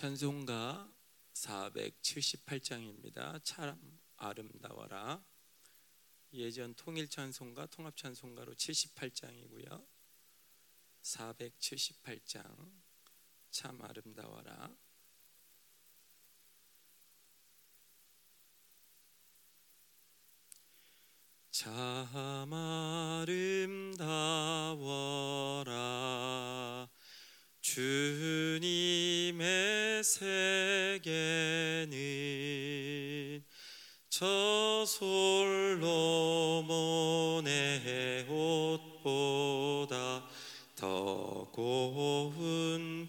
찬송가 478장입니다. 참 아름다워라. 예전 통일 찬송가 통합 찬송가로 78장이고요. 478장 참 아름다워라. 참 아름다워라 주님의 세계는 저 솔로몬의 옷보다 더 고운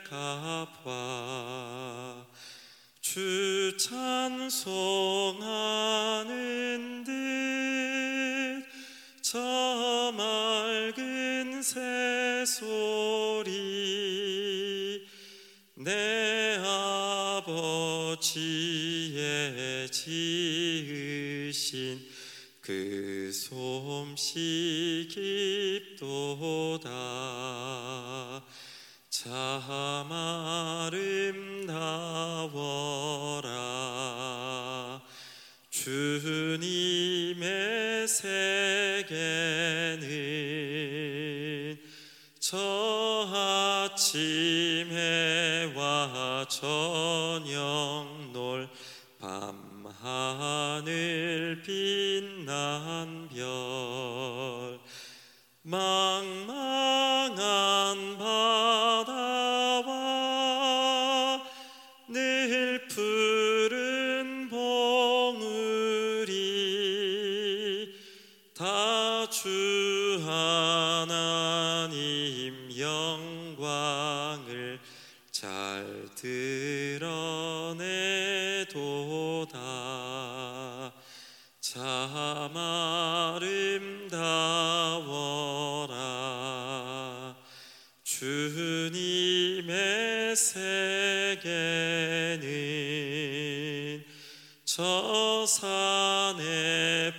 백합화. 주 찬송하는 듯 저 맑은 새소리 내 아버지의 지으신 그 솜씨 깊도다. 참 아름다워라. 주님의 세계는 저 아침 해와 저녁 놀 밤하늘 빛난 별 망망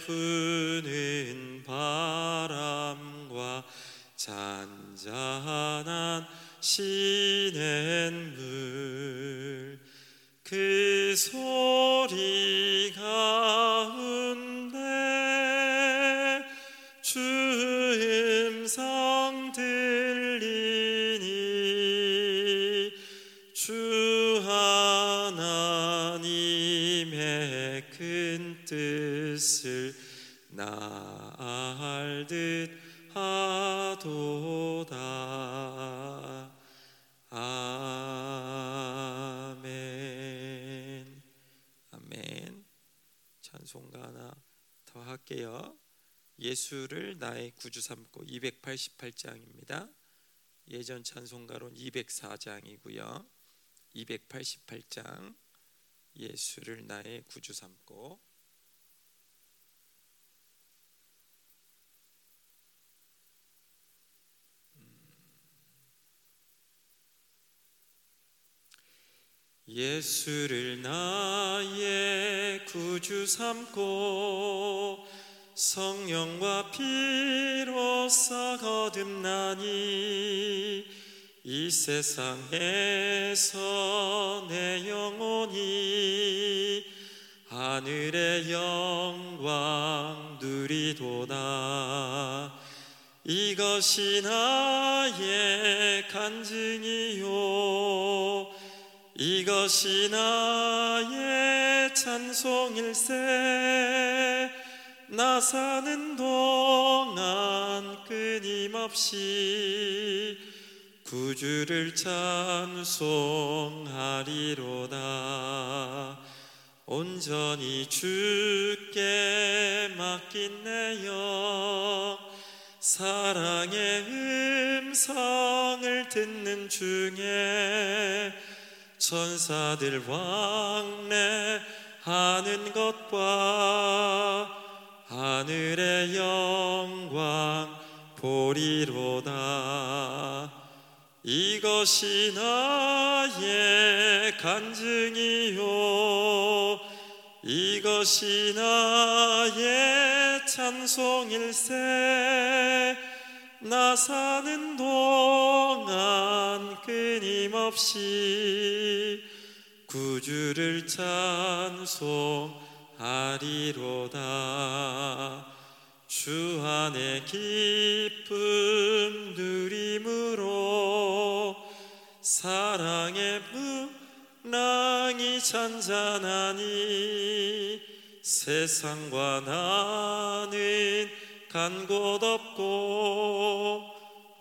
부는 바람과 잔잔한 시냇물. 그 소리 가 뜻을 나 알듯 하도다. 아멘. 아멘. 찬송가 하나 더 할게요. 예수를 나의 구주 삼고 288장입니다. 예전 찬송가로는 204장이고요. 288장 예수를 나의 구주 삼고 예수를 나의 구주 삼고 성령과 피로써 거듭나니 이 세상에서 내 영혼이 하늘의 영광 누리도다. 이것이 나의 간증이요 이것이 나의 찬송일세. 나 사는 동안 끊임없이 구주를 찬송하리로다. 온전히 주께 맡긴 내 영 사랑의 음성을 듣는 중에 천사들 왕래하는 것과 하늘의 영광 보리로다. 이것이 나의 간증이요. 이것이 나의 찬송일세 나 사는 동안 끊임없이 구주를 찬송하리로다. 주 안에 기쁨 누림으로 사랑의 문랑이 잔잔하니 세상과 나는 간 곳 없고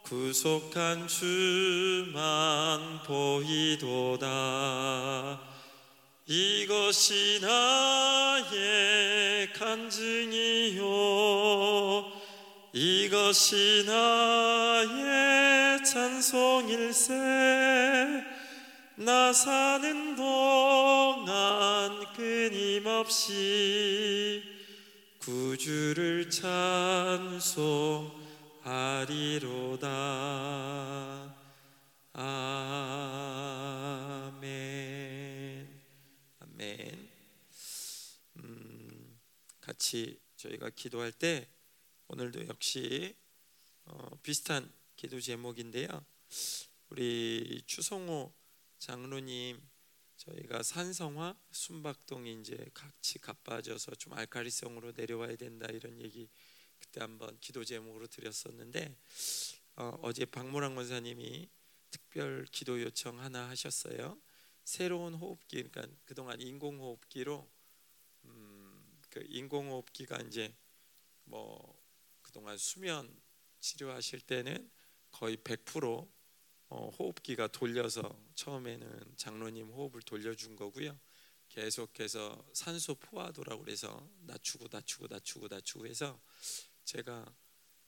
구속한 주만 보이도다. 이것이 나의 간증이요. 이것이 나의 찬송일세. 나 사는 동안 끊임없이 구주를 찬송하리로다. 아멘. 아멘. 음, 같이 저희가 기도할 때 오늘도 역시 어, 비슷한 기도 제목인데요. 우리 추성호 장로님 저희가 산성화 순박동이 이제 같이 가빠져서 좀 알카리성으로 내려와야 된다 이런 얘기 그때 한번 기도 제목으로 드렸었는데 어, 제 박무랑 원사님이 특별 기도 요청 하나 하셨어요. 새로운 호흡기 그러니까 그동안 인공호흡기로 음, 그 인공호흡기가 이제 뭐 그동안 수면 치료하실 때는 거의 100% 어, 호흡기가 돌려서 처음에는 장로님 호흡을 돌려준 거고요. 계속해서 산소 포화도라고 그래서 낮추고 낮추고 낮추고 낮추고 해서 제가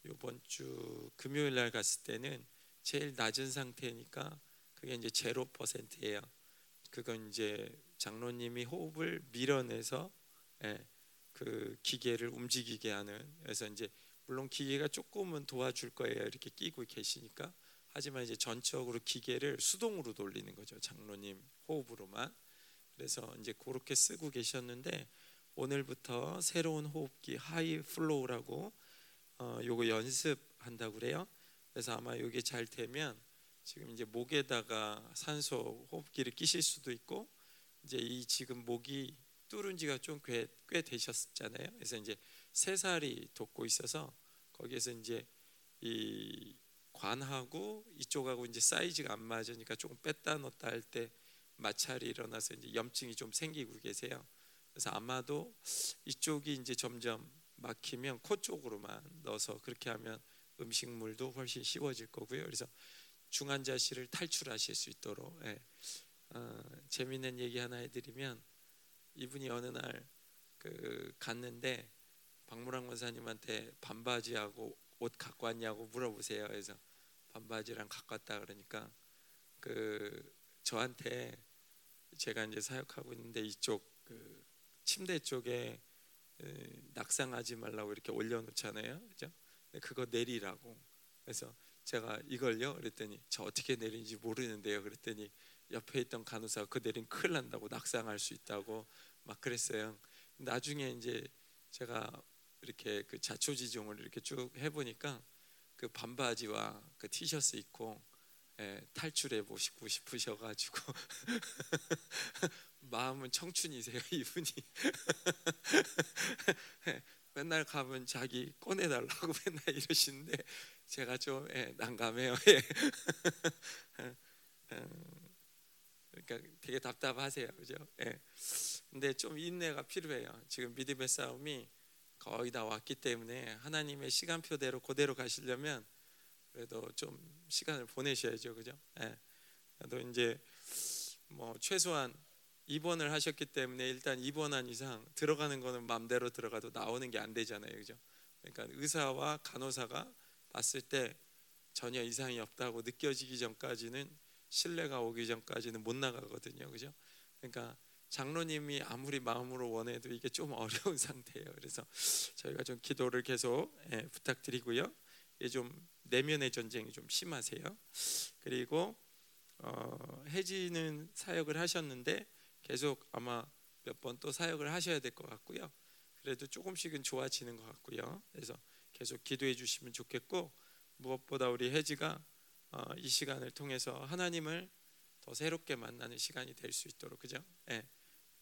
이번 주 금요일 날 갔을 때는 제일 낮은 상태니까 그게 이제 제로 퍼센트예요. 그건 이제 장로님이 호흡을 밀어내서 예, 그 기계를 움직이게 하는 그래서 이제 물론 기계가 조금은 도와줄 거예요. 이렇게 끼고 계시니까 하지만 이제 전적으로 기계를 수동으로 돌리는 거죠. 장로님 호흡으로만. 그래서 이제 그렇게 쓰고 계셨는데 오늘부터 새로운 호흡기 high flow라고 어 요거 연습한다고 그래요. 그래서 아마 이게 잘 되면 지금 이제 목에다가 산소 호흡기를 끼실 수도 있고 이제 이 지금 목이 뚫은 지가 좀꽤 꽤 되셨잖아요. 그래서 이제 세 살이 돋고 있어서 거기에서 이제 이 관하고 이쪽하고 이제 사이즈가 안 맞으니까 조금 뺐다 넣었다 할 때 마찰이 일어나서 이제 염증이 좀 생기고 계세요. 그래서 아마도 이쪽이 이제 점점 막히면 코 쪽으로만 넣어서 그렇게 하면 음식물도 훨씬 쉬워질 거고요. 그래서 중환자실을 탈출하실 수 있도록 예. 어, 재미있는 얘기 하나 해드리면 이분이 어느 날 그 갔는데 박무랑 원사님한테 반바지하고 옷 갖고 왔냐고 물어보세요. 그래서 반바지랑 갖고 왔다 그러니까 그 저한테 제가 이제 사역하고 있는데 이쪽 그 침대 쪽에 낙상하지 말라고 이렇게 올려놓잖아요, 그죠? 그거 내리라고. 그래서 제가 이걸요, 그랬더니 저 어떻게 내리는지 모르는데요, 그랬더니 옆에 있던 간호사가 그 내리면 큰일 난다고 낙상할 수 있다고 막 그랬어요. 나중에 이제 제가 이렇게 그 자초지종을 이렇게 쭉 해보니까 그 반바지와 그 티셔츠 입고 예, 탈출해 보시고 싶으셔가지고 마음은 청춘이세요 이분이 맨날 가면 자기 꺼내달라고 맨날 이러시는데 제가 좀 예, 난감해요. 예. 그러니까 되게 답답하세요, 그죠? 예. 근데 좀 인내가 필요해요. 지금 믿음의 싸움이 거의 다 왔기 때문에 하나님의 시간표대로 그대로 가시려면 그래도 좀 시간을 보내셔야죠, 그죠? 예. 또 이제 뭐 최소한 입원을 하셨기 때문에 일단 입원한 이상 들어가는 거는 마음대로 들어가도 나오는 게 안 되잖아요, 그죠? 그러니까 의사와 간호사가 봤을 때 전혀 이상이 없다고 느껴지기 전까지는 신뢰가 오기 전까지는 못 나가거든요, 그죠? 그러니까 장로님이 아무리 마음으로 원해도 이게 좀 어려운 상태예요. 그래서 저희가 좀 기도를 계속 예, 부탁드리고요. 이게 좀 내면의 전쟁이 좀 심하세요. 그리고 어, 해지는 사역을 하셨는데 계속 아마 몇 번 또 사역을 하셔야 될 것 같고요. 그래도 조금씩은 좋아지는 것 같고요. 그래서 계속 기도해 주시면 좋겠고 무엇보다 우리 해지가 어, 이 시간을 통해서 하나님을 더 새롭게 만나는 시간이 될 수 있도록 그죠? 예.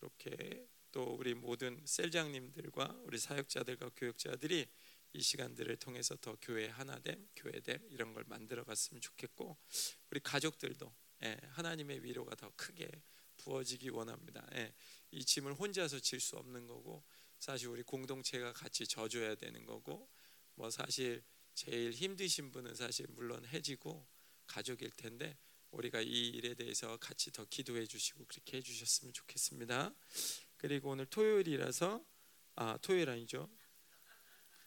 이렇게 또 우리 모든 셀장님들과 우리 사역자들과 교역자들이 이 시간들을 통해서 더 교회 하나됨, 교회됨 이런 걸 만들어 갔으면 좋겠고 우리 가족들도 예, 하나님의 위로가 더 크게 부어지기 원합니다. 예, 이 짐을 혼자서 질 수 없는 거고 사실 우리 공동체가 같이 져줘야 되는 거고 뭐 사실 제일 힘드신 분은 사실 물론 해지고 가족일 텐데 우리가 이 일에 대해서 같이 더 기도해 주시고 그렇게 해 주셨으면 좋겠습니다. 그리고 오늘 토요일이라서 아 토요일 아니죠?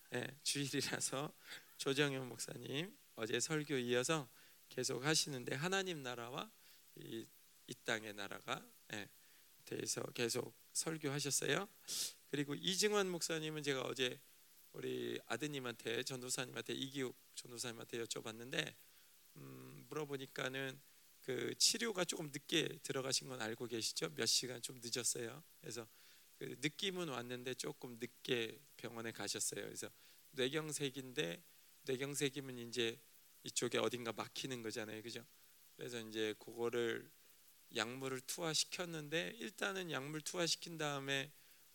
네, 주일이라서 조정현 목사님 어제 설교 이어서 계속 하시는데 하나님 나라와 이, 이 땅의 나라가 네, 대해서 계속 설교하셨어요. 그리고 이증환 목사님은 제가 어제 우리 아드님한테 전도사님한테 이기욱 전도사님한테 여쭤봤는데 음, 물어보니까는 그 치료가 조금 늦게 들어가신 건 알고 계시죠? 몇 시간 좀 늦었어요. 그래서 그 느낌은 왔는데 조금 늦게 병원에 가셨어요. 그래서 뇌경색인데 뇌경색이면 이제 이쪽에 어딘가 막히는 거잖아요, 그죠? 그래서 이제 그거를 약물을 투하시켰는데 일단은 약물 투하시킨 다음에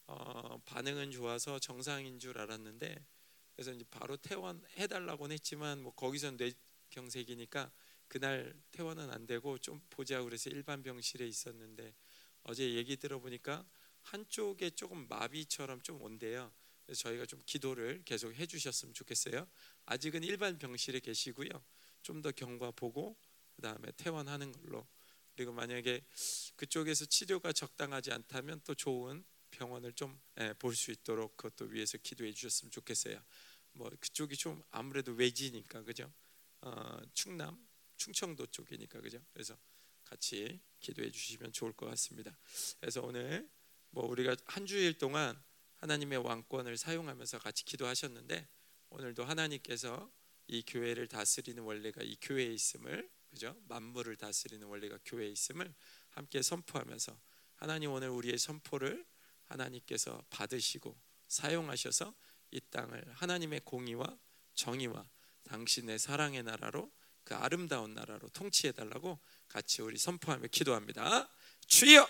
어, 반응은 좋아서 정상인 줄 알았는데 그래서 이제 바로 퇴원해 달라고는 했지만 뭐 거기서 뇌경색이니까 그날 퇴원은 안 되고 좀 보자 그래서 일반 병실에 있었는데 어제 얘기 들어보니까 한쪽에 조금 마비처럼 좀 온대요. 그래서 저희가 좀 기도를 계속 해주셨으면 좋겠어요. 아직은 일반 병실에 계시고요. 좀 더 경과 보고 그 다음에 퇴원하는 걸로. 그리고 만약에 그쪽에서 치료가 적당하지 않다면 또 좋은 병원을 좀 볼수 예, 있도록 그것도 위해서 기도해 주셨으면 좋겠어요. 뭐 그쪽이 좀 아무래도 외지니까 그죠? 어, 충남 충청도 쪽이니까 그죠? 그래서 같이 기도해 주시면 좋을 것 같습니다. 그래서 오늘 뭐 우리가 한 주일 동안 하나님의 왕권을 사용하면서 같이 기도하셨는데 오늘도 하나님께서 이 교회를 다스리는 원리가 이 교회에 있음을 그죠? 만물을 다스리는 원리가 교회에 있음을 함께 선포하면서 하나님 오늘 우리의 선포를 하나님께서 받으시고 사용하셔서 이 땅을 하나님의 공의와 정의와 당신의 사랑의 나라로 그 아름다운 나라로 통치해 달라고 같이 우리 선포하며 기도합니다. 주여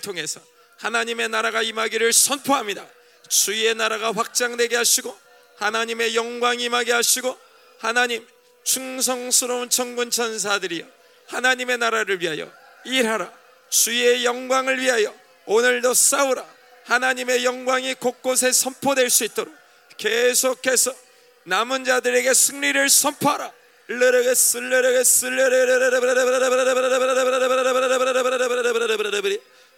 통해서 하나님의 나라가 임하기를 선포합니다. 주의 나라가 확장되게 하시고 하나님의 영광이 임하게 하시고 하나님 충성스러운 천군 천사들이여 하나님의 나라를 위하여 일하라. 주의 영광을 위하여 오늘도 싸우라. 하나님의 영광이 곳곳에 선포될 수 있도록 계속해서 남은 자들에게 승리를 선포하라.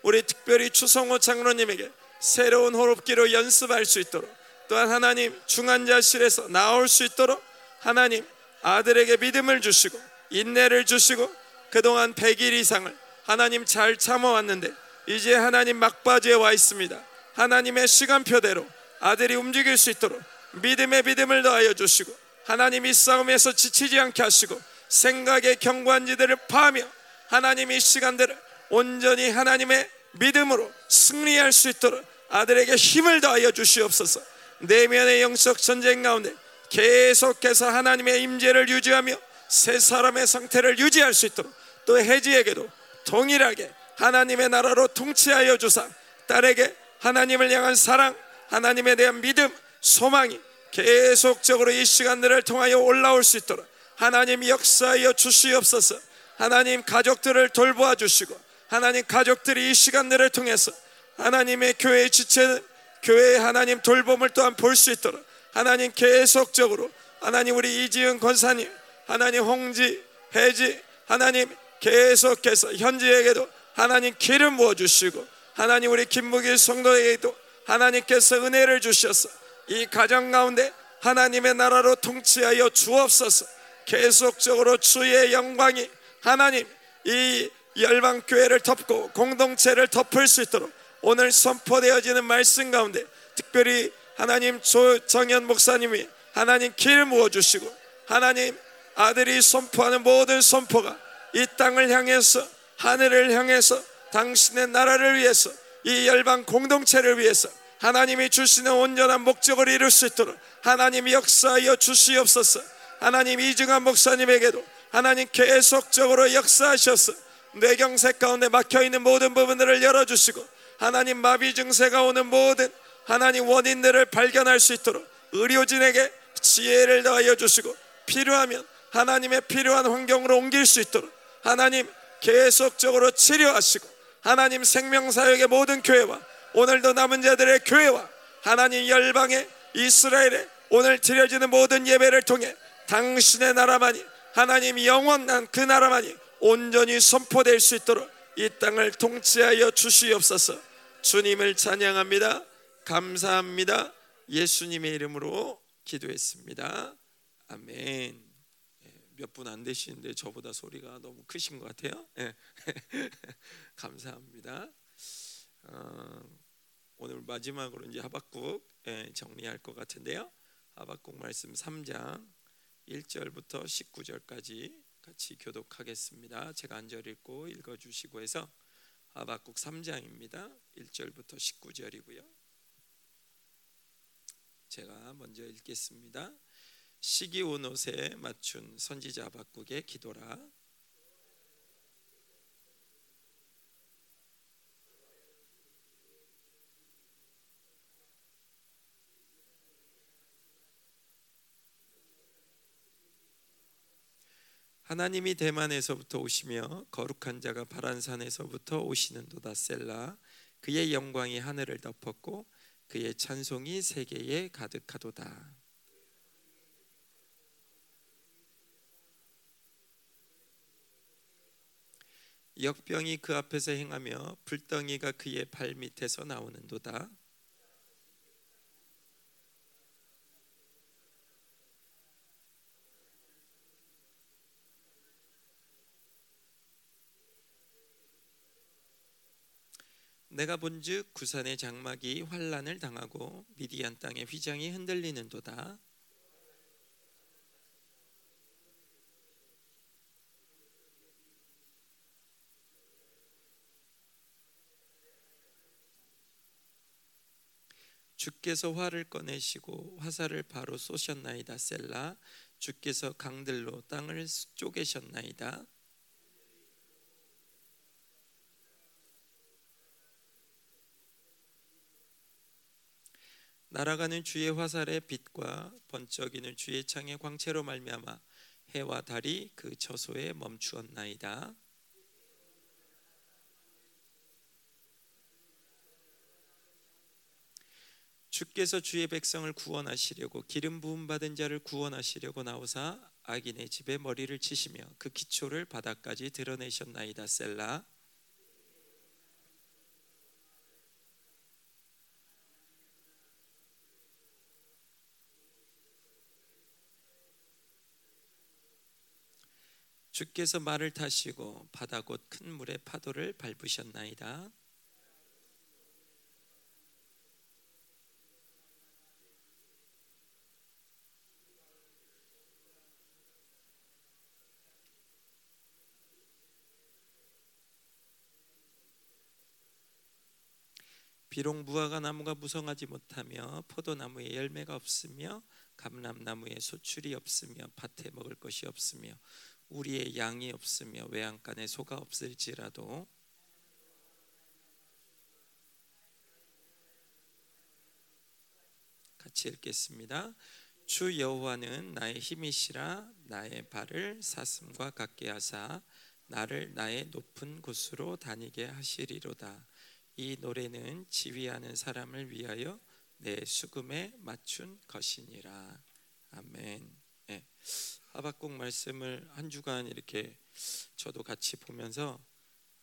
우리 특별히 추성호 장로님에게 새로운 호흡기로 연습할 수 있도록 또한 하나님 중환자실에서 나올 수 있도록 하나님 아들에게 믿음을 주시고 인내를 주시고 그동안 100일 이상을 하나님 잘 참아왔는데 이제 하나님 막바지에 와 있습니다. 하나님의 시간표대로 아들이 움직일 수 있도록 믿음의 믿음을 더하여 주시고 하나님 이 싸움에서 지치지 않게 하시고 생각의 경관지들을 파하며 하나님 이 시간들을 온전히 하나님의 믿음으로 승리할 수 있도록 아들에게 힘을 더하여 주시옵소서. 내면의 영적 전쟁 가운데 계속해서 하나님의 임재를 유지하며 새 사람의 상태를 유지할 수 있도록 또 해지에게도 동일하게 하나님의 나라로 통치하여 주사 딸에게 하나님을 향한 사랑, 하나님에 대한 믿음, 소망이 계속적으로 이 시간들을 통하여 올라올 수 있도록 하나님 역사하여 주시옵소서. 하나님 가족들을 돌보아 주시고 하나님 가족들이 이 시간들을 통해서 하나님의 교회 지체 교회의 하나님 돌봄을 또한 볼 수 있도록 하나님 계속적으로 하나님 우리 이지은 권사님 하나님 홍지 해지 하나님 계속해서 현지에게도 하나님 기름 부어 주시고 하나님 우리 김무길 성도에게도 하나님께서 은혜를 주셔서 이 가정 가운데 하나님의 나라로 통치하여 주옵소서. 계속적으로 주의 영광이 하나님 이 열방 교회를 덮고 공동체를 덮을 수 있도록 오늘 선포되어지는 말씀 가운데 특별히 하나님 조정현 목사님이 하나님 길 부어 주시고 하나님 아들이 선포하는 모든 선포가 이 땅을 향해서 하늘을 향해서 당신의 나라를 위해서 이 열방 공동체를 위해서 하나님이 주시는 온전한 목적을 이룰 수 있도록 하나님이 역사하여 주시옵소서. 하나님 이중한 목사님에게도 하나님 계속적으로 역사하셔서 뇌경색 가운데 막혀 있는 모든 부분들을 열어 주시고 하나님 마비 증세가 오는 모든 하나님 원인들을 발견할 수 있도록 의료진에게 지혜를 더하여 주시고 필요하면 하나님의 필요한 환경으로 옮길 수 있도록 하나님 계속적으로 치료하시고 하나님 생명사역의 모든 교회와 오늘도 남은 자들의 교회와 하나님 열방의 이스라엘의 오늘 드려지는 모든 예배를 통해 당신의 나라만이 하나님 영원한 그 나라만이 온전히 선포될 수 있도록 이 땅을 통치하여 주시옵소서. 주님을 찬양합니다. 감사합니다. 예수님의 이름으로 기도했습니다. 아멘. 몇 분 안 되시는데 저보다 소리가 너무 크신 것 같아요. 예. 감사합니다. 어, 오늘 마지막으로 이제 하박국 예, 정리할 것 같은데요. 하박국 말씀 3장 1절부터 19절까지 같이 교독하겠습니다. 제가 한절 읽고 읽어 주시고 해서 하박국 3장입니다. 1절부터 19절이고요. 제가 먼저 읽겠습니다. 시기 온 옷에 맞춘 선지자 하박국의 기도라 하나님이 대만에서부터 오시며 거룩한 자가 바란 산에서부터 오시는도다 셀라. 그의 영광이 하늘을 덮었고 그의 찬송이 세계에 가득하도다. 역병이 그 앞에서 행하며 불덩이가 그의 발 밑에서 나오는도다 내가 본즉 구산의 장막이 환란을 당하고 미디안 땅의 휘장이 흔들리는도다. 주께서 활을 꺼내시고 화살을 바로 쏘셨나이다 셀라 주께서 강들로 땅을 쪼개셨나이다 날아가는 주의 화살의 빛과 번쩍이는 주의 창의 광채로 말미암아 해와 달이 그 처소에 멈추었나이다. 주께서 주의 백성을 구원하시려고 기름 부음 받은 자를 구원하시려고 나오사 악인의 집에 머리를 치시며 그 기초를 바닥까지 드러내셨나이다 셀라 주께서 말을 타시고 바다 곧 큰 물의 파도를 밟으셨나이다. 비록 무화과 나무가 무성하지 못하며 포도나무에 열매가 없으며 감람나무에 소출이 없으며 밭에 먹을 것이 없으며 우리의 양이 없으며 외양간에 소가 없을지라도 같이 읽겠습니다. 주 여호와는 나의 힘이시라 나의 발을 사슴과 같게 하사 나를 나의 높은 곳으로 다니게 하시리로다. 이 노래는 지휘하는 사람을 위하여 내 수금에 맞춘 것이니라. 아멘. 네. 하박국 말씀을 한 주간 이렇게 저도 같이 보면서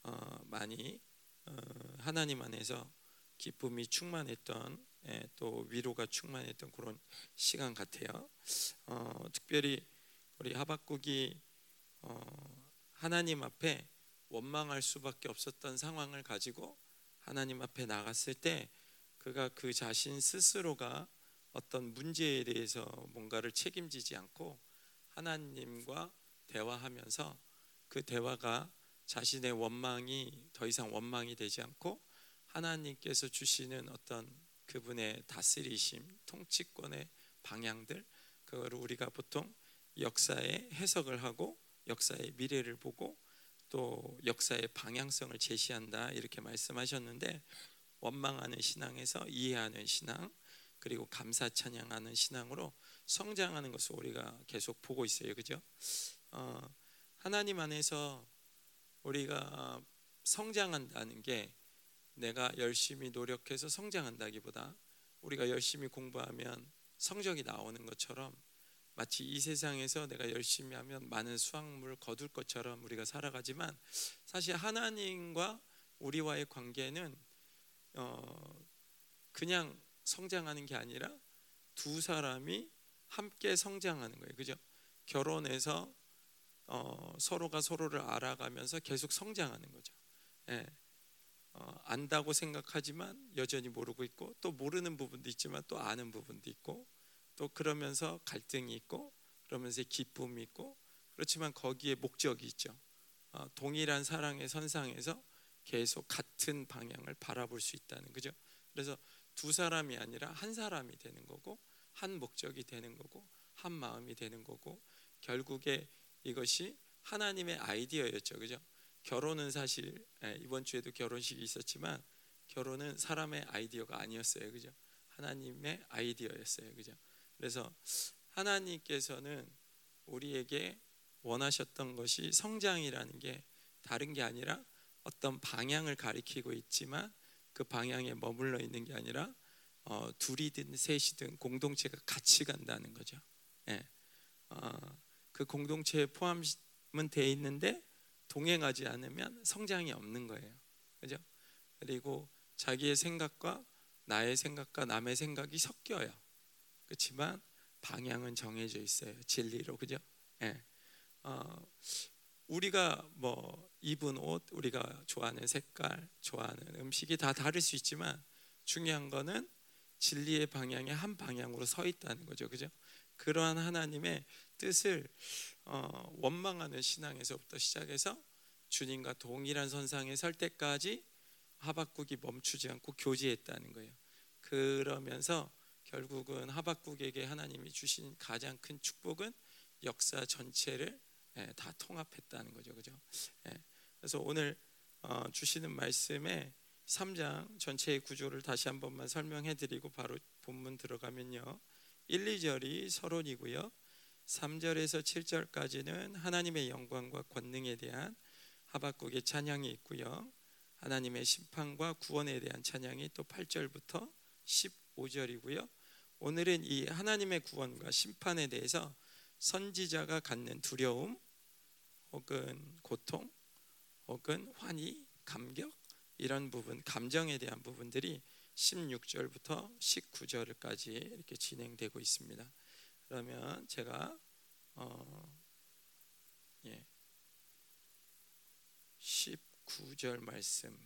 어, 많이 어, 하나님 안에서 기쁨이 충만했던 예, 또 위로가 충만했던 그런 시간 같아요. 어, 특별히 우리 하박국이 어, 하나님 앞에 원망할 수밖에 없었던 상황을 가지고 하나님 앞에 나갔을 때 그가 그 자신 스스로가 어떤 문제에 대해서 뭔가를 책임지지 않고 하나님과 대화하면서 그 대화가 자신의 원망이 더 이상 원망이 되지 않고 하나님께서 주시는 어떤 그분의 다스리심, 통치권의 방향들 그거를 우리가 보통 역사의 해석을 하고 역사의 미래를 보고 또 역사의 방향성을 제시한다 이렇게 말씀하셨는데 원망하는 신앙에서 이해하는 신앙 그리고 감사 찬양하는 신앙으로 성장하는 것을 우리가 계속 보고 있어요, 그죠? 어, 하나님 안에서 우리가 성장한다는 게 내가 열심히 노력해서 성장한다기보다 우리가 열심히 공부하면 성적이 나오는 것처럼 마치 이 세상에서 내가 열심히 하면 많은 수확물을 거둘 것처럼 우리가 살아가지만 사실 하나님과 우리와의 관계는 어 그냥 성장하는 게 아니라 두 사람이 함께 성장하는 거예요. 그죠? 결혼해서 어 서로가 서로를 알아가면서 계속 성장하는 거죠. 예. 어, 안다고 생각하지만 여전히 모르고 있고 또 모르는 부분도 있지만 또 아는 부분도 있고 또 그러면서 갈등이 있고 그러면서 기쁨이 있고 그렇지만 거기에 목적이 있죠. 어, 동일한 사랑의 선상에서 계속 같은 방향을 바라볼 수 있다는 거죠. 그래서 두 사람이 아니라 한 사람이 되는 거고 한 목적이 되는 거고 한 마음이 되는 거고 결국에 이것이 하나님의 아이디어였죠. 그죠? 결혼은 사실 예, 이번 주에도 결혼식이 있었지만 결혼은 사람의 아이디어가 아니었어요. 그죠? 하나님의 아이디어였어요. 그죠? 그래서 하나님께서는 우리에게 원하셨던 것이 성장이라는 게 다른 게 아니라 어떤 방향을 가리키고 있지만 그 방향에 머물러 있는 게 아니라 어, 둘이든 셋이든 공동체가 같이 간다는 거죠. 예. 어, 그 공동체에 포함은 돼 있는데 동행하지 않으면 성장이 없는 거예요. 그죠? 그리고 자기의 생각과 나의 생각과 남의 생각이 섞여요. 그렇지만 방향은 정해져 있어요. 진리로 그죠? 예. 어, 우리가 뭐 입은 옷, 우리가 좋아하는 색깔, 좋아하는 음식이 다 다를 수 있지만 중요한 거는 진리의 방향에 한 방향으로 서 있다는 거죠. 그죠? 그러한 하나님의 뜻을 어, 원망하는 신앙에서부터 시작해서 주님과 동일한 선상에 설 때까지 하박국이 멈추지 않고 교제했다는 거예요. 그러면서 결국은 하박국에게 하나님이 주신 가장 큰 축복은 역사 전체를 예, 다 통합했다는 거죠, 그죠? 예, 그래서 오늘 어, 주시는 말씀에 3장 전체의 구조를 다시 한 번만 설명해 드리고 바로 본문 들어가면요, 1, 2절이 서론이고요, 3절에서 7절까지는 하나님의 영광과 권능에 대한 하박국의 찬양이 있고요, 하나님의 심판과 구원에 대한 찬양이 또 8절부터 15절이고요. 오늘은 이 하나님의 구원과 심판에 대해서 선지자가 갖는 두려움 혹은 고통 혹은 환희, 감격 이런 부분, 감정에 대한 부분들이 16절부터 19절까지 이렇게 진행되고 있습니다. 그러면 제가 어, 예, 19절 말씀,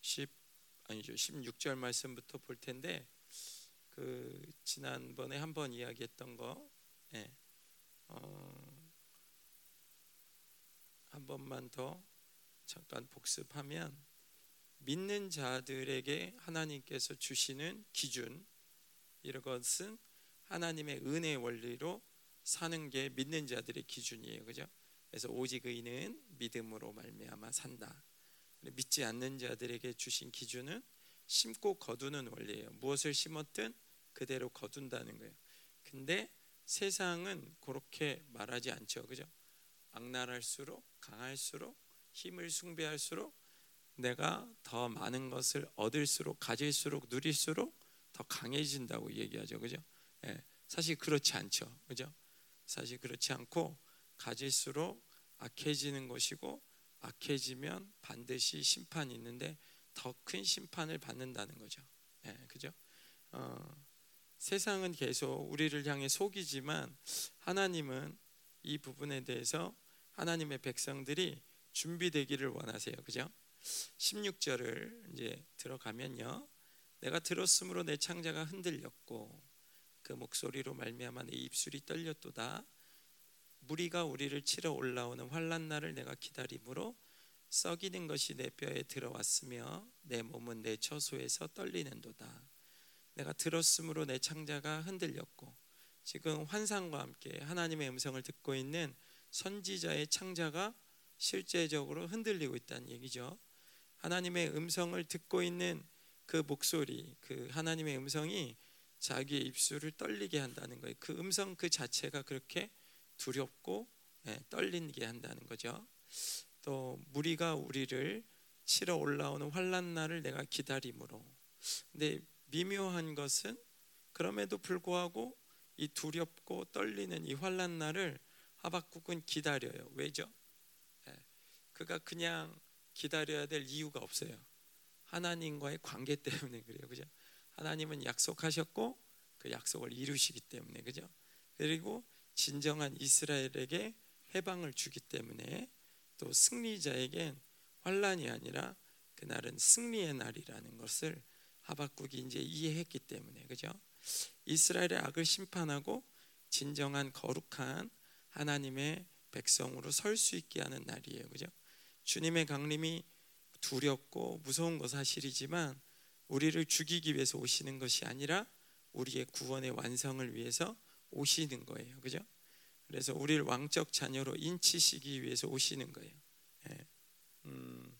10 아니죠, 16절 말씀부터 볼 텐데 그 지난번에 한번 이야기했던 거, 예, 어, 한 번만 더 잠깐 복습하면 믿는 자들에게 하나님께서 주시는 기준 이런 것은 하나님의 은혜의 원리로 사는 게 믿는 자들의 기준이에요, 그죠? 그래서 오직 의는 믿음으로 말미암아 산다. 믿지 않는 자들에게 주신 기준은 심고 거두는 원리예요. 무엇을 심었든 그대로 거둔다는 거예요. 근데 세상은 그렇게 말하지 않죠. 그죠? 악랄할수록 강할수록 힘을 숭배할수록 내가 더 많은 것을 얻을수록 가질수록 누릴수록 더 강해진다고 얘기하죠. 그죠? 예, 사실 그렇지 않죠. 그죠? 사실 그렇지 않고 가질수록 악해지는 것이고 악해지면 반드시 심판이 있는데 더 큰 심판을 받는다는 거죠. 예, 그죠? 어, 세상은 계속 우리를 향해 속이지만 하나님은 이 부분에 대해서 하나님의 백성들이 준비되기를 원하세요. 그죠? 16절을 이제 들어가면요. 내가 들었으므로 내 창자가 흔들렸고 그 목소리로 말미암아 내 입술이 떨렸도다 무리가 우리를 치러 올라오는 환란 날을 내가 기다림으로 썩이는 것이 내 뼈에 들어왔으며 내 몸은 내 처소에서 떨리는도다 내가 들었으므로 내 창자가 흔들렸고 지금 환상과 함께 하나님의 음성을 듣고 있는 선지자의 창자가 실제적으로 흔들리고 있다는 얘기죠. 하나님의 음성을 듣고 있는 그 목소리, 그 하나님의 음성이 자기의 입술을 떨리게 한다는 거예요. 그 음성 그 자체가 그렇게 두렵고 예, 떨리게 한다는 거죠. 또 무리가 우리를 치러 올라오는 환란 날을 내가 기다림으로. 근데 미묘한 것은 그럼에도 불구하고 이 두렵고 떨리는 이 환란 날을 하박국은 기다려요. 왜죠? 예, 그가 그냥 기다려야 될 이유가 없어요. 하나님과의 관계 때문에 그래요. 그죠? 하나님은 약속하셨고 그 약속을 이루시기 때문에 그죠? 그리고 진정한 이스라엘에게 해방을 주기 때문에 또 승리자에겐 환란이 아니라 그날은 승리의 날이라는 것을 하박국이 이제 이해했기 때문에 그죠? 이스라엘의 악을 심판하고 진정한 거룩한 하나님의 백성으로 설 수 있게 하는 날이에요. 그죠? 주님의 강림이 두렵고 무서운 거 사실이지만 우리를 죽이기 위해서 오시는 것이 아니라 우리의 구원의 완성을 위해서 오시는 거예요. 그죠? 그래서 우리를 왕적 자녀로 인치시기 위해서 오시는 거예요. 예. 음,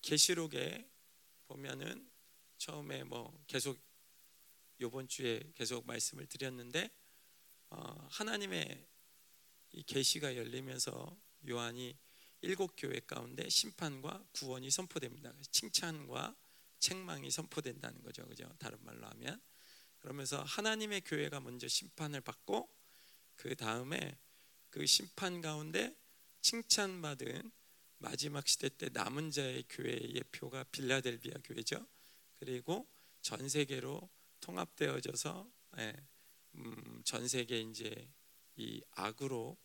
계시록에 보면은 처음에 뭐 계속 이번 주에 계속 말씀을 드렸는데 어, 하나님의 이 계시가 열리면서 요한이 일곱 교회 가운데 심판과 구원이 선포됩니다. 칭찬과 책망이 선포된다는 거죠. 그죠? 다른 말로 하면 그러면서 하나님의 교회가 먼저 심판을 받고 그 다음에 그 심판 가운데 칭찬받은 마지막 시대 때 남은 자의 교회의 표가 빌라델비아 교회죠. 그리고 전 세계로 통합되어져서 예, 음, 전 세계 이제 이 악으로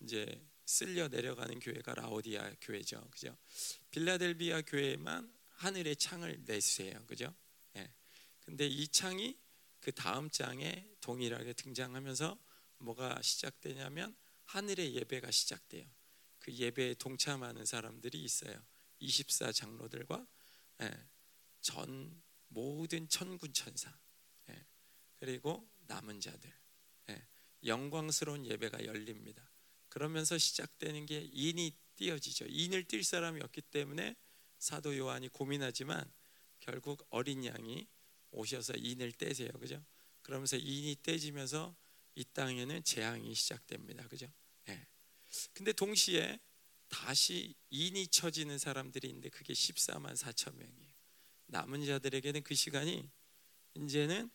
이제 쓸려 내려가는 교회가 라오디아 교회죠. 그죠? 빌라델비아 교회만 하늘의 창을 내세요. 그죠? 예. 근데 이 창이 그 다음 장에 동일하게 등장하면서 뭐가 시작되냐면 하늘의 예배가 시작돼요. 그 예배에 동참하는 사람들이 있어요. 24 장로들과 예, 전 모든 천군 천사 예, 그리고 남은 자들 예, 영광스러운 예배가 열립니다. 그러면서 시작되는 게 인이 띄어지죠. 인을 띨 사람이 없기 때문에 사도 요한이 고민하지만 결국 어린 양이 오셔서 인을 떼세요. 그죠? 그러면서 인이 떼지면서 이 땅에는 재앙이 시작됩니다. 그죠? 예. 근데 동시에 다시 인이 쳐지는 사람들이 있는데 그게 14만 4천 명이에요. 남은 자들에게는 그 시간이 이제는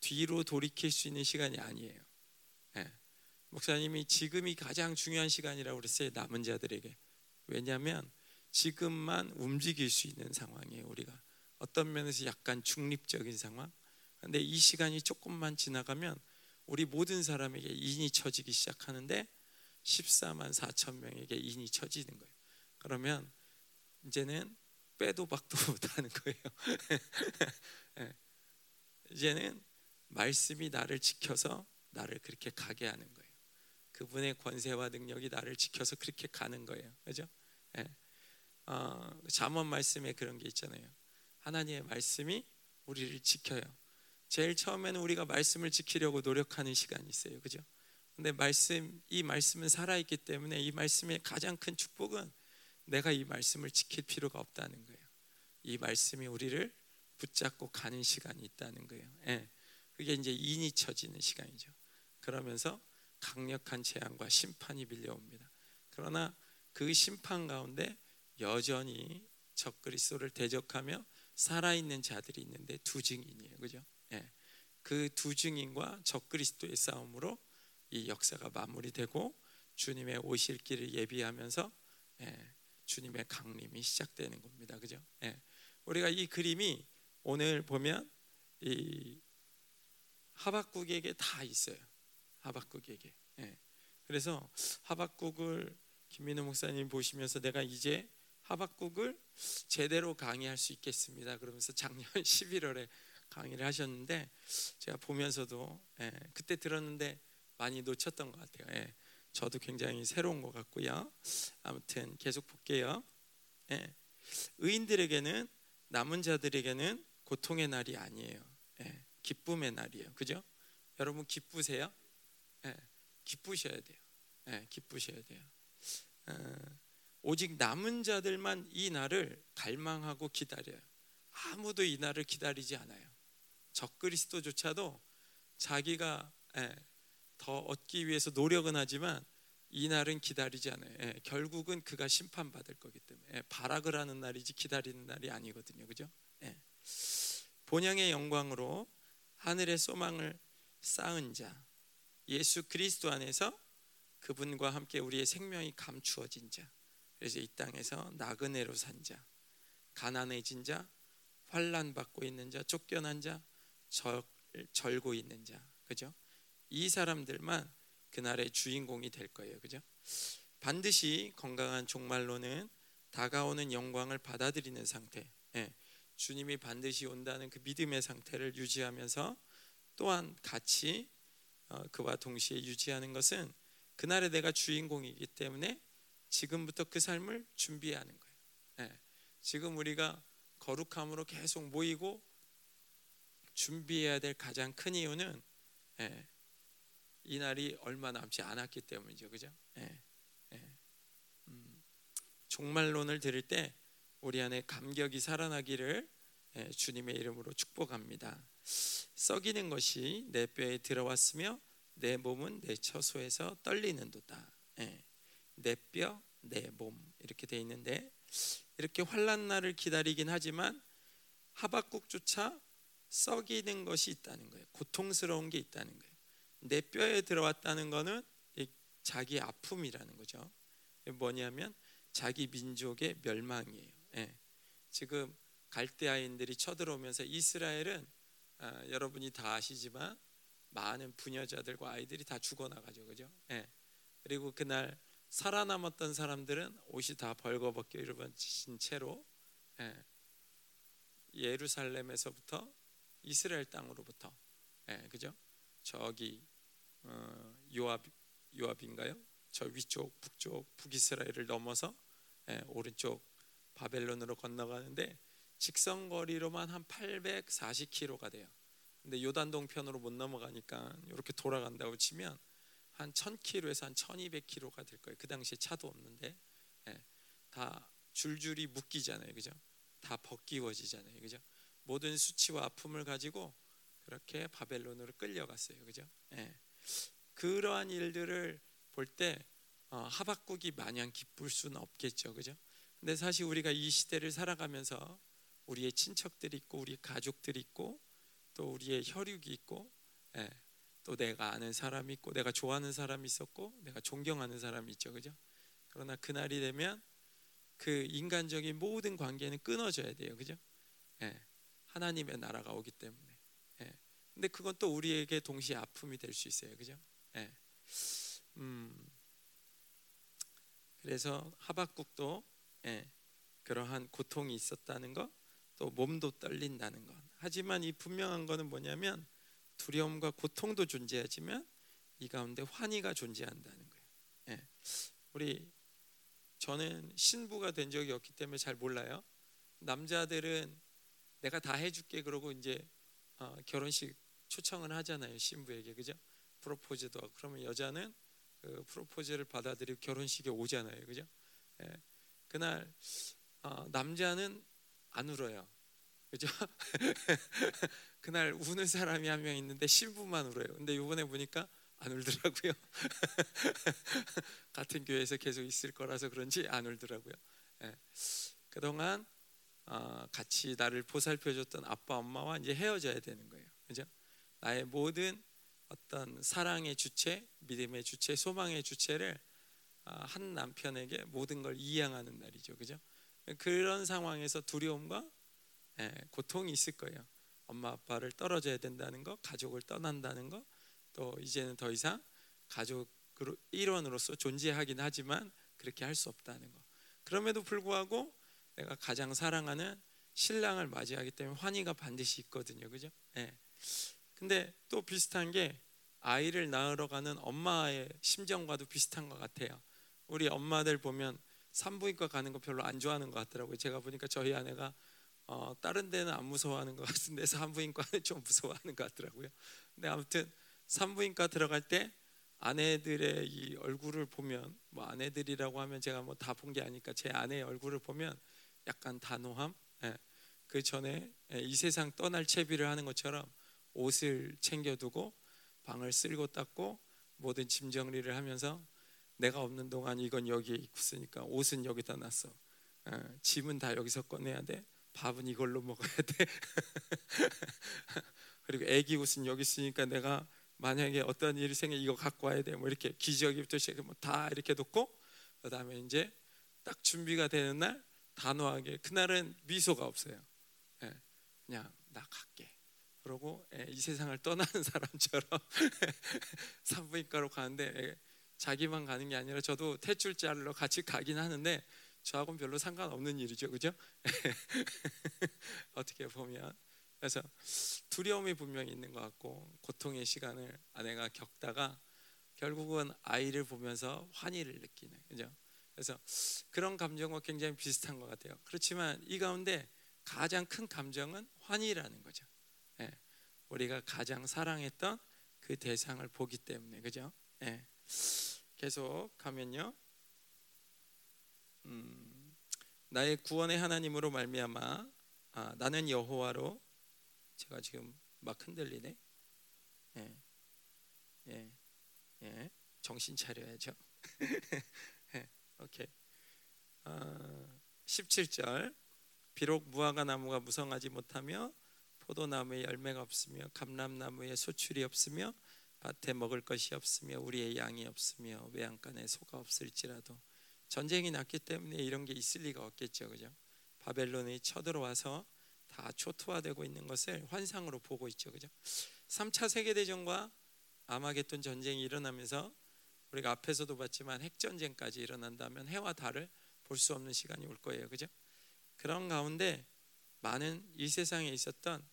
뒤로 돌이킬 수 있는 시간이 아니에요. 예. 목사님이 지금이 가장 중요한 시간이라고 그랬어요. 남은 자들에게. 왜냐하면 지금만 움직일 수 있는 상황이에요. 우리가 어떤 면에서 약간 중립적인 상황. 근데 이 시간이 조금만 지나가면 우리 모든 사람에게 인이 쳐지기 시작하는데 14만 4천 명에게 인이 쳐지는 거예요. 그러면 이제는 빼도 박도 못하는 거예요. 네. 이제는 말씀이 나를 지켜서 나를 그렇게 가게 하는 거예요. 그분의 권세와 능력이 나를 지켜서 그렇게 가는 거예요. 그죠? 네. 어, 잠언 말씀에 그런 게 있잖아요. 하나님의 말씀이 우리를 지켜요. 제일 처음에는 우리가 말씀을 지키려고 노력하는 시간이 있어요. 그죠? 근데 말씀 이 말씀은 살아 있기 때문에 이 말씀의 가장 큰 축복은 내가 이 말씀을 지킬 필요가 없다는 거예요. 이 말씀이 우리를 붙잡고 가는 시간이 있다는 거예요. 예. 그게 이제 인이 쳐지는 시간이죠. 그러면서 강력한 재앙과 심판이 밀려옵니다. 그러나 그 심판 가운데 여전히 적그리스도를 대적하며 살아있는 자들이 있는데 두 증인이에요. 그죠? 예. 그두 증인과 적그리스도의 싸움으로 이 역사가 마무리되고 주님의 오실 길을 예비하면서 예, 주님의 강림이 시작되는 겁니다. 그죠? 예. 우리가 이 그림이 오늘 보면 이 하박국에게 다 있어요. 하박국에게. 예. 그래서 하박국을 김민우 목사님 보시면서 내가 이제 하박국을 제대로 강의할 수 있겠습니다. 그러면서 작년 11월에 강의를 하셨는데 제가 보면서도 예, 그때 들었는데 많이 놓쳤던 것 같아요. 예, 저도 굉장히 새로운 것 같고요. 아무튼 계속 볼게요. 예, 의인들에게는 남은 자들에게는 고통의 날이 아니에요. 예, 기쁨의 날이에요. 그죠? 여러분 기쁘세요? 예, 기쁘셔야 돼요. 예, 기쁘셔야 돼요. 어, 오직 남은 자들만 이 날을 갈망하고 기다려요. 아무도 이 날을 기다리지 않아요. 적그리스도조차도 자기가 예, 더 얻기 위해서 노력은 하지만 이 날은 기다리지 않아요. 예, 결국은 그가 심판받을 거기 때문에 예, 발악을 하는 날이지 기다리는 날이 아니거든요. 그죠? 예. 본향의 영광으로 하늘의 소망을 쌓은 자 예수 그리스도 안에서 그분과 함께 우리의 생명이 감추어진 자. 그래서 이 땅에서 나그네로 산 자, 가난해진 자, 환란 받고 있는 자, 쫓겨난 자, 절, 절고 있는 자, 그죠? 이 사람들만 그날의 주인공이 될 거예요, 그죠? 반드시 건강한 종말로는 다가오는 영광을 받아들이는 상태, 예, 주님이 반드시 온다는 그 믿음의 상태를 유지하면서 또한 같이 어, 그와 동시에 유지하는 것은 그날에 내가 주인공이기 때문에 지금부터 그 삶을 준비하는 거예요. 예, 지금 우리가 거룩함으로 계속 모이고 준비해야 될 가장 큰 이유는 예, 이 날이 얼마 남지 않았기 때문이죠, 그죠? 예, 예. 음, 종말론을 들을 때 우리 안에 감격이 살아나기를 예, 주님의 이름으로 축복합니다. 썩이는 것이 내 뼈에 들어왔으며 내 몸은 내 처소에서 떨리는도다. 예. 내 뼈, 내 몸 이렇게 돼 있는데 이렇게 환란 날을 기다리긴 하지만 하박국조차 썩이는 것이 있다는 거예요. 고통스러운 게 있다는 거예요. 내 뼈에 들어왔다는 거는 자기 아픔이라는 거죠. 뭐냐면 자기 민족의 멸망이에요. 예. 지금 갈대아인들이 쳐들어오면서 이스라엘은 아, 여러분이 다 아시지만 많은 부녀자들과 아이들이 다 죽어나가죠, 그죠? 예. 그리고 그날 살아남았던 사람들은 옷이 다 벌거벗겨 입어진 채로 예. 예루살렘에서부터 이스라엘 땅으로부터 예, 그죠? 저기 어, 요압 요압인가요? 저 위쪽 북쪽 북이스라엘을 넘어서 예, 오른쪽 바벨론으로 건너가는데 직선 거리로만 한 840km가 돼요. 근데 요단동 편으로 못 넘어가니까 이렇게 돌아간다고 치면 한 1000km에서 한 1200km가 될 거예요. 그 당시에 차도 없는데 예, 다 줄줄이 묶이잖아요. 그죠? 다 벗기워지잖아요. 그죠? 모든 수치와 아픔을 가지고 그렇게 바벨론으로 끌려갔어요. 그죠? 예. 그러한 일들을 볼때 어, 하박국이 마냥 기쁠 수는 없겠죠. 그죠? 근데 사실 우리가 이 시대를 살아가면서 우리의 친척들이 있고 우리 가족들이 있고 또 우리의 혈육이 있고 예, 또 내가 아는 사람이 있고 내가 좋아하는 사람이 있었고 내가 존경하는 사람이 있죠. 그죠? 그러나 그날이 되면 그 인간적인 모든 관계는 끊어져야 돼요. 그죠? 예, 하나님의 나라가 오기 때문에. 예, 근데 그건 또 우리에게 동시에 아픔이 될 수 있어요. 그죠? 예. 음, 그래서 하박국도 예, 그러한 고통이 있었다는 것, 또 몸도 떨린다는 것. 하지만 이 분명한 것은 뭐냐면 두려움과 고통도 존재하지만 이 가운데 환희가 존재한다는 거예요. 예. 우리 저는 신부가 된 적이 없기 때문에 잘 몰라요. 남자들은 내가 다 해줄게 그러고 이제 어, 결혼식 초청을 하잖아요 신부에게 그죠? 프로포즈도 하고 그러면 여자는 그 프로포즈를 받아들이고 결혼식에 오잖아요 그죠? 예. 그날 어, 남자는 안 울어요 그죠? 그날 우는 사람이 한 명 있는데 신부만 울어요. 근데 이번에 보니까 안 울더라고요. 같은 교회에서 계속 있을 거라서 그런지 안 울더라고요. 예. 그동안 어, 같이 나를 보살펴줬던 아빠 엄마와 이제 헤어져야 되는 거예요. 그죠? 나의 모든 어떤 사랑의 주체, 믿음의 주체, 소망의 주체를 어, 한 남편에게 모든 걸 이양하는 날이죠. 그죠? 그런 상황에서 두려움과 예, 고통이 있을 거예요. 엄마 아빠를 떨어져야 된다는 거, 가족을 떠난다는 거, 또 이제는 더 이상 가족으로 일원으로서 존재하긴 하지만 그렇게 할 수 없다는 거. 그럼에도 불구하고 내가 가장 사랑하는 신랑을 맞이하기 때문에 환희가 반드시 있거든요. 그죠? 예. 근데 또 비슷한 게 아이를 낳으러 가는 엄마의 심정과도 비슷한 것 같아요. 우리 엄마들 보면 산부인과 가는 거 별로 안 좋아하는 것 같더라고요. 제가 보니까 저희 아내가 어, 다른 데는 안 무서워하는 것 같은데 산부인과는 좀 무서워하는 것 같더라고요. 근데 아무튼 산부인과 들어갈 때 아내들의 이 얼굴을 보면 뭐 아내들이라고 하면 제가 뭐 다 본 게 아니까 제 아내의 얼굴을 보면 약간 단호함. 예. 그 전에 예, 이 세상 떠날 채비를 하는 것처럼 옷을 챙겨두고 방을 쓸고 닦고 모든 짐 정리를 하면서 내가 없는 동안 이건 여기에 있으니까 옷은 여기다 놨어. 예, 짐은 다 여기서 꺼내야 돼. 밥은 이걸로 먹어야 돼. 그리고 애기 옷은 여기 있으니까 내가 만약에 어떤 일이 생겨 이거 갖고 와야 돼. 뭐 이렇게 기저귀부터 시작해 뭐다 이렇게 놓고 그다음에 이제 딱 준비가 되는 날 단호하게 그날은 미소가 없어요. 예, 그냥 나 갈게. 그러고 예, 이 세상을 떠나는 사람처럼 산부인과로 가는데 예, 자기만 가는 게 아니라 저도 자르러 같이 가긴 하는데 저하고는 별로 상관없는 일이죠, 그죠? 어떻게 보면 그래서 두려움이 분명히 있는 것 같고 고통의 시간을 아내가 겪다가 결국은 아이를 보면서 환희를 느끼는 그죠? 그래서 그런 감정과 굉장히 비슷한 것 같아요. 그렇지만 이 가운데 가장 큰 감정은 환희라는 거죠. 예, 우리가 가장 사랑했던 그 대상을 보기 때문에 그죠? 예, 계속 가면요. 음, 나의 구원의 하나님으로 말미암아 아, 나는 여호와로 제가 지금 막 흔들리네. 예, 예, 예. 정신 차려야죠. 예, 오케이. 아, 17절. 비록 무화과 나무가 무성하지 못하며 포도나무에 열매가 없으며 감람나무에 소출이 없으며 밭에 먹을 것이 없으며 우리의 양이 없으며 외양간에 소가 없을지라도 전쟁이 났기 때문에 이런 게 있을 리가 없겠죠, 그죠? 바벨론이 쳐들어와서 다 초토화되고 있는 것을 환상으로 보고 있죠. 그죠? 3차 세계 대전과 아마겟돈 전쟁이 일어나면서 우리가 앞에서도 봤지만 핵 전쟁까지 일어난다면 해와 달을 볼 수 없는 시간이 올 거예요. 그죠? 그런 가운데 많은 이 세상에 있었던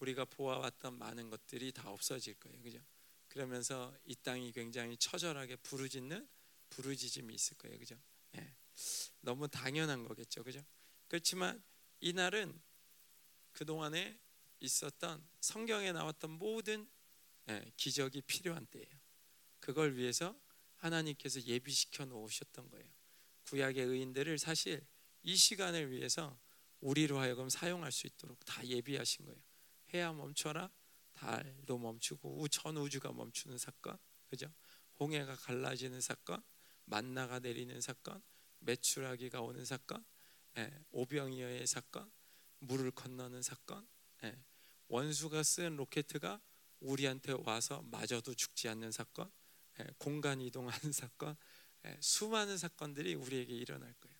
우리가 보아왔던 많은 것들이 다 없어질 거예요. 그죠? 그러면서 이 땅이 굉장히 처절하게 부르짖는 부르짖음이 있을 거예요. 그죠? 예. 너무 당연한 거겠죠. 그죠? 그렇지만 이 날은 그동안에 있었던 성경에 나왔던 모든 예, 기적이 필요한 때예요. 그걸 위해서 하나님께서 예비시켜 놓으셨던 거예요. 구약의 의인들을 사실 이 시간을 위해서 우리로 하여금 사용할 수 있도록 다 예비하신 거예요. 해야 멈춰라. 달도 멈추고 전 우주가 멈추는 사건. 그죠? 홍해가 갈라지는 사건, 만나가 내리는 사건, 메추라기가 오는 사건, 예, 오병이어의 사건, 물을 건너는 사건, 예. 원수가 쓴 로켓가 우리한테 와서 마저도 죽지 않는 사건, 예. 공간 이동하는 사건, 예. 수많은 사건들이 우리에게 일어날 거예요.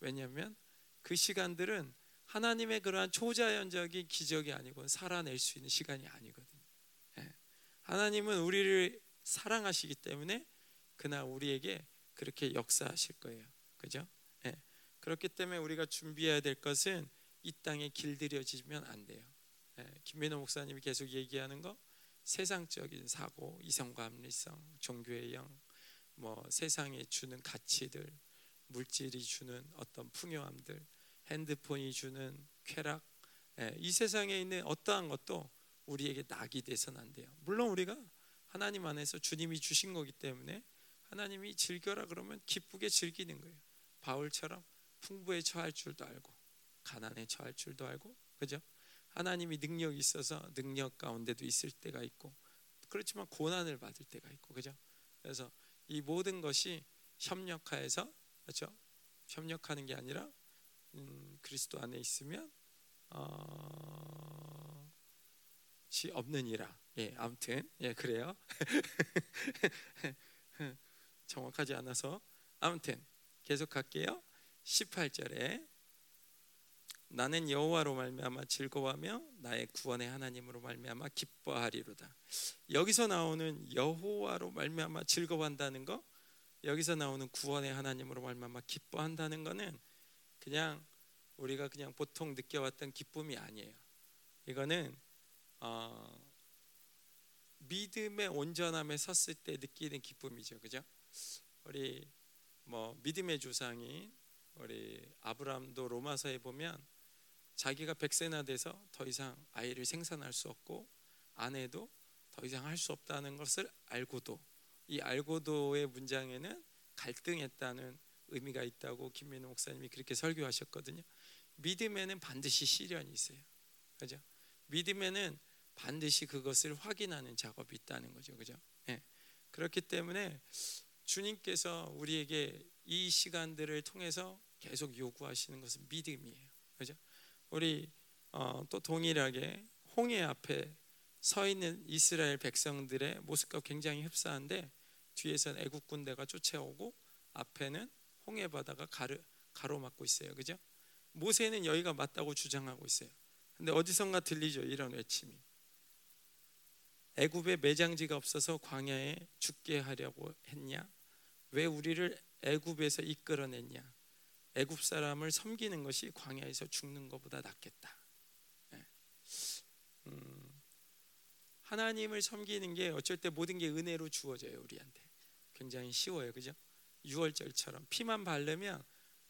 왜냐하면 그 시간들은 하나님의 그러한 초자연적인 기적이 아니고 살아낼 수 있는 시간이 아니거든요. 하나님은 우리를 사랑하시기 때문에 그날 우리에게 그렇게 역사하실 거예요. 그죠? 그렇기 때문에 우리가 준비해야 될 것은 이 땅에 길들여지면 안 돼요. 예, 김민호 목사님이 계속 얘기하는 거 세상적인 사고, 이성과 합리성, 종교의 영, 뭐 세상에 주는 가치들, 물질이 주는 어떤 풍요함들, 핸드폰이 주는 쾌락, 예, 이 세상에 있는 어떠한 것도 우리에게 낙이 돼서는 안 돼요. 물론 우리가 하나님 안에서 주님이 주신 거기 때문에 하나님이 즐겨라 그러면 기쁘게 즐기는 거예요. 바울처럼 풍부에 처할 줄도 알고 가난에 처할 줄도 알고 그죠? 하나님이 능력이 있어서 능력 가운데도 있을 때가 있고 그렇지만 고난을 받을 때가 있고 그죠? 그래서 이 모든 것이 협력하여서 그렇죠? 협력하는 게 아니라 음, 그리스도 안에 있으면 어, 시 없느니라. 예, 아무튼 예 그래요. 정확하지 않아서 아무튼 계속 갈게요. 18절에 나는 여호와로 말미암아 즐거워하며 나의 구원의 하나님으로 말미암아 기뻐하리로다. 여기서 나오는 여호와로 말미암아 즐거워한다는 거, 여기서 나오는 구원의 하나님으로 말미암아 기뻐한다는 거는 그냥 우리가 그냥 보통 느껴왔던 기쁨이 아니에요. 이거는 어, 믿음의 온전함에 섰을 때 느끼는 기쁨이죠, 그죠? 우리 뭐 믿음의 조상인 우리 아브라함도 로마서에 보면 자기가 백세나 돼서 더 이상 아이를 생산할 수 없고 아내도 더 이상 할 수 없다는 것을 알고도 이 알고도의 문장에는 갈등했다는 의미가 있다고 김민호 목사님이 그렇게 설교하셨거든요. 믿음에는 반드시 시련이 있어요. 그죠? 믿음에는 반드시 그것을 확인하는 작업이 있다는 거죠. 그죠? 네. 그렇기 때문에 주님께서 우리에게 이 시간들을 통해서 계속 요구하시는 것은 믿음이에요. 그죠? 우리 어, 또 동일하게 홍해 앞에 서 있는 이스라엘 백성들의 모습과 굉장히 흡사한데 뒤에서는 애국 군대가 쫓아오고 앞에는 홍해 바다가 가르, 가로막고 있어요. 그죠? 모세는 여기가 맞다고 주장하고 있어요. 근데 어디선가 들리죠 이런 외침이. 애굽에 매장지가 없어서 광야에 죽게 하려고 했냐? 왜 우리를 애굽에서 이끌어냈냐? 애굽 사람을 섬기는 것이 광야에서 죽는 것보다 낫겠다. 네. 음, 하나님을 섬기는 게 어쩔 때 모든 게 은혜로 주어져요 우리한테. 굉장히 쉬워요, 그죠? 유월절처럼 피만 바르면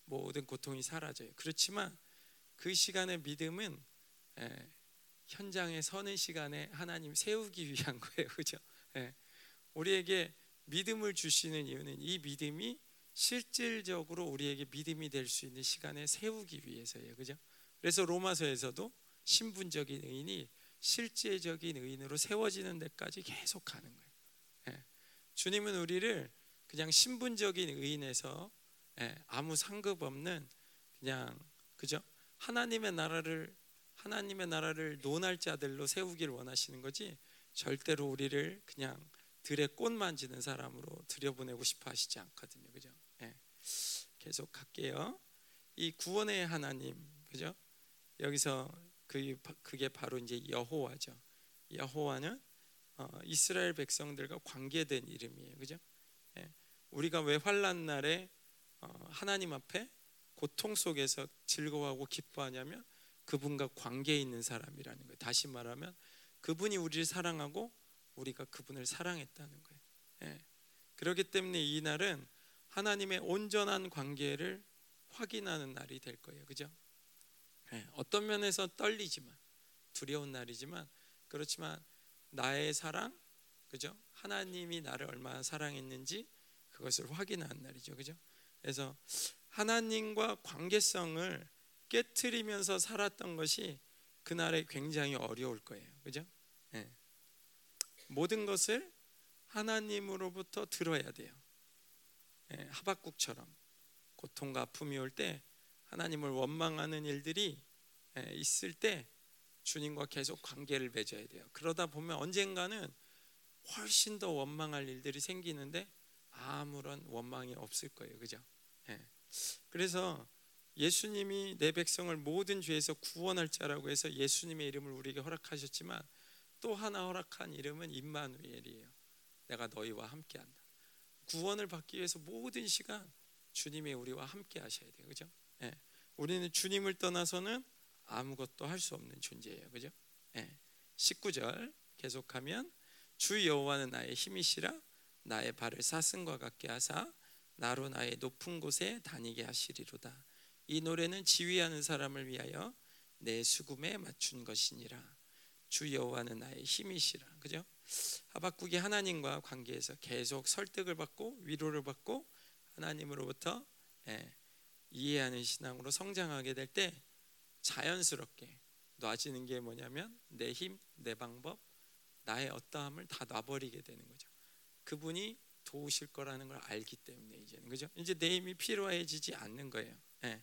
모든 고통이 사라져요. 그렇지만 그 시간의 믿음은 예, 현장에 서는 시간에 하나님 세우기 위한 거예요, 그죠? 예, 우리에게 믿음을 주시는 이유는 이 믿음이 실질적으로 우리에게 믿음이 될 수 있는 시간에 세우기 위해서예요, 그죠? 그래서 로마서에서도 신분적인 의인이 실제적인 의인으로 세워지는 데까지 계속 가는 거예요. 예, 주님은 우리를 그냥 신분적인 의인에서 예, 아무 상급 없는 그냥 그죠? 하나님의 나라를 하나님의 나라를 논할 자들로 세우기를 원하시는 거지 절대로 우리를 그냥 들에 꽃 만지는 사람으로 들여보내고 싶어 하시지 않거든요. 그죠? 예. 계속 갈게요. 이 구원의 하나님, 그죠? 여기서 그 그게 바로 이제 여호와죠. 여호와는 어, 이스라엘 백성들과 관계된 이름이에요. 그죠? 예. 우리가 왜 환란 날에 어, 하나님 앞에 고통 속에서 즐거워하고 기뻐하냐면 그분과 관계 있는 사람이라는 거예요. 다시 말하면 그분이 우리를 사랑하고 우리가 그분을 사랑했다는 거예요. 예. 그렇기 때문에 이 날은 하나님의 온전한 관계를 확인하는 날이 될 거예요. 그죠? 예. 어떤 면에서 떨리지만 두려운 날이지만 그렇지만 나의 사랑, 그죠? 하나님이 나를 얼마나 사랑했는지 그것을 확인하는 날이죠. 그죠? 그래서 하나님과 관계성을 깨뜨리면서 살았던 것이 그날에 굉장히 어려울 거예요. 그죠? 네. 모든 것을 하나님으로부터 들어야 돼요. 네, 하박국처럼 고통과 아픔이 올 때 하나님을 원망하는 일들이 네, 있을 때 주님과 계속 관계를 맺어야 돼요. 그러다 보면 언젠가는 훨씬 더 원망할 일들이 생기는데 아무런 원망이 없을 거예요. 그죠? 네. 그래서 예수님이 내 백성을 모든 죄에서 구원할 자라고 해서 예수님의 이름을 우리에게 허락하셨지만 또 하나 허락한 이름은 임마누엘이에요. 내가 너희와 함께한다. 구원을 받기 위해서 모든 시간 주님이 우리와 함께 하셔야 돼요. 그죠? 예. 우리는 주님을 떠나서는 아무것도 할 수 없는 존재예요. 그죠? 예. 19절 계속하면 주 여호와는 나의 힘이시라 나의 발을 사슴과 같게 하사 나로 나의 높은 곳에 다니게 하시리로다. 이 노래는 지휘하는 사람을 위하여 내 수금에 맞춘 것이니라. 주 여호와는 나의 힘이시라. 그죠? 하박국이 하나님과 관계에서 계속 설득을 받고 위로를 받고 하나님으로부터 예, 이해하는 신앙으로 성장하게 될 때 자연스럽게 놔지는 게 뭐냐면 내 힘, 내 방법, 나의 어떠함을 다 놔버리게 되는 거죠. 그분이 도우실 거라는 걸 알기 때문에 이제는 그죠? 이제 내 힘이 필요해지지 않는 거예요. 예.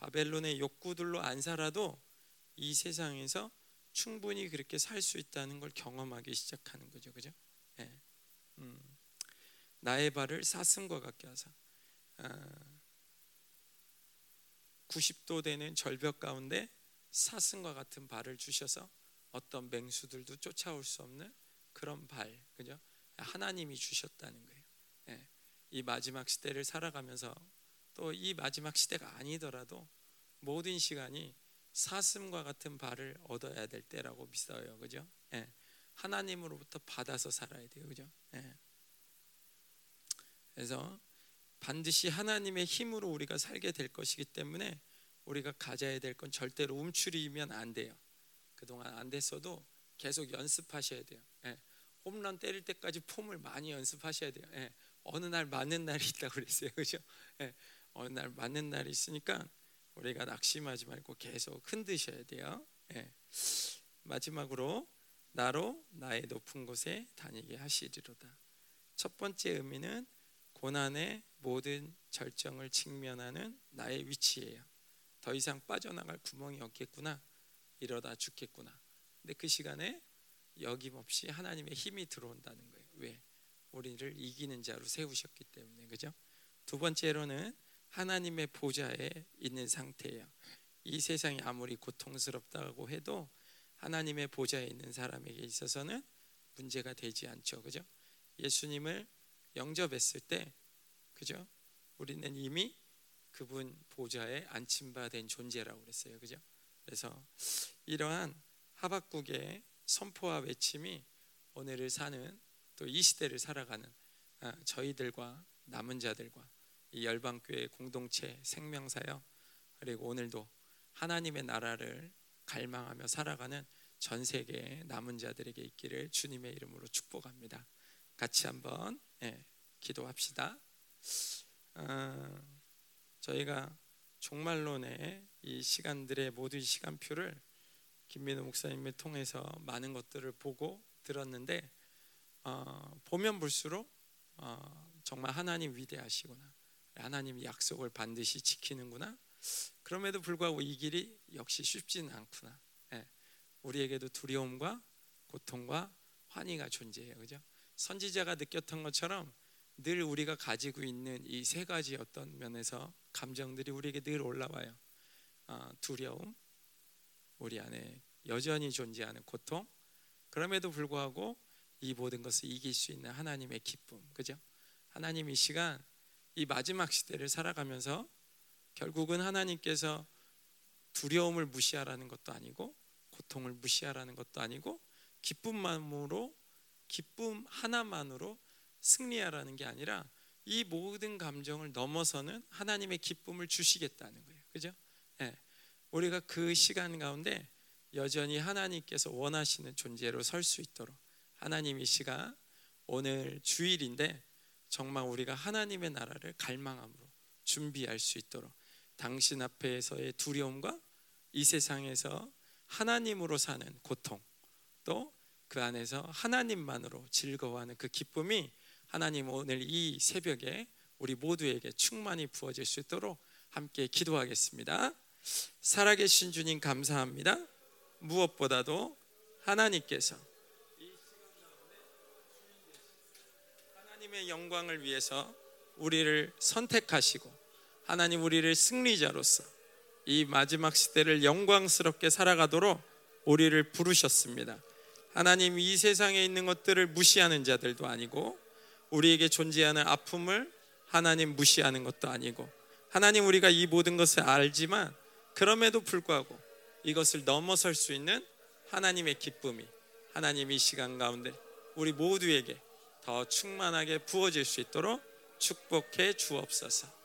바벨론의 욕구들로 안 살아도 이 세상에서 충분히 그렇게 살 수 있다는 걸 경험하기 시작하는 거죠, 그죠? 예. 음. 나의 발을 사슴과 같게 하사 아, 90도 되는 절벽 가운데 사슴과 같은 발을 주셔서 어떤 맹수들도 쫓아올 수 없는 그런 발, 그죠? 하나님이 주셨다는 거예요. 예. 이 마지막 시대를 살아가면서 또 이 마지막 시대가 아니더라도 모든 시간이 사슴과 같은 발을 얻어야 될 때라고 믿어요. 그죠? 예. 하나님으로부터 받아서 살아야 돼요. 그죠? 예. 그래서 반드시 하나님의 힘으로 우리가 살게 될 것이기 때문에 우리가 가져야 될 건 절대로 움츠리면 안 돼요. 그동안 안 됐어도 계속 연습하셔야 돼요. 예. 홈런 때릴 때까지 폼을 많이 연습하셔야 돼요. 예. 어느 날 맞는 날이 있다고 그랬어요. 그죠? 예. 어느 날 맞는 날이 있으니까 우리가 낙심하지 말고 계속 흔드셔야 돼요. 예. 마지막으로 나로 나의 높은 곳에 다니게 하시리로다. 첫 번째 의미는 고난의 모든 절정을 직면하는 나의 위치예요. 더 이상 빠져나갈 구멍이 없겠구나. 이러다 죽겠구나. 근데 그 시간에 여김없이 하나님의 힘이 들어온다는 거예요. 왜? 우리를 이기는 자로 세우셨기 때문에. 그죠? 두 번째로는 하나님의 보좌에 있는 상태예요. 이 세상이 아무리 고통스럽다고 해도 하나님의 보좌에 있는 사람에게 있어서는 문제가 되지 않죠. 그죠? 예수님을 영접했을 때 그죠? 우리는 이미 그분 보좌에 안침받은 존재라고 그랬어요. 그죠? 그래서 이러한 하박국의 선포와 외침이 오늘을 사는 또 이 시대를 살아가는 아, 저희들과 남은 자들과 이 열방교회 공동체 생명사역 그리고 오늘도 하나님의 나라를 갈망하며 살아가는 전 세계 남은 자들에게 있기를 주님의 이름으로 축복합니다. 같이 한번 예, 기도합시다. 아, 저희가 종말론의 이 시간들의 모든 시간표를 김민호 목사님을 통해서 많은 것들을 보고 들었는데 어, 보면 볼수록 어, 정말 하나님 위대하시구나. 하나님이 약속을 반드시 지키는구나. 그럼에도 불구하고 이 길이 역시 쉽지는 않구나. 예. 우리에게도 두려움과 고통과 환희가 존재해요. 그죠? 선지자가 느꼈던 것처럼 늘 우리가 가지고 있는 이 세 가지 어떤 면에서 감정들이 우리에게 늘 올라와요. 어, 두려움, 우리 안에 여전히 존재하는 고통, 그럼에도 불구하고 이 모든 것을 이길 수 있는 하나님의 기쁨, 그죠? 하나님 이 시간 이 마지막 시대를 살아가면서 결국은 하나님께서 두려움을 무시하라는 것도 아니고 고통을 무시하라는 것도 아니고 기쁨만으로 기쁨 하나만으로 승리하라는 게 아니라 이 모든 감정을 넘어서는 하나님의 기쁨을 주시겠다는 거예요. 그죠? 예. 우리가 그 시간 가운데 여전히 하나님께서 원하시는 존재로 설 수 있도록 하나님 이 시간 오늘 주일인데 정말 우리가 하나님의 나라를 갈망함으로 준비할 수 있도록 당신 앞에서의 두려움과 이 세상에서 하나님으로 사는 고통 또 그 안에서 하나님만으로 즐거워하는 그 기쁨이 하나님 오늘 이 새벽에 우리 모두에게 충만히 부어질 수 있도록 함께 기도하겠습니다. 살아계신 주님 감사합니다. 무엇보다도 하나님께서 하나님의 영광을 위해서 우리를 선택하시고 하나님 우리를 승리자로서 이 마지막 시대를 영광스럽게 살아가도록 우리를 부르셨습니다. 하나님 이 세상에 있는 것들을 무시하는 자들도 아니고 우리에게 존재하는 아픔을 하나님 무시하는 것도 아니고 하나님 우리가 이 모든 것을 알지만 그럼에도 불구하고 이것을 넘어설 수 있는 하나님의 기쁨이 하나님 이 시간 가운데 우리 모두에게 더 충만하게 부어질 수 있도록 축복해 주옵소서.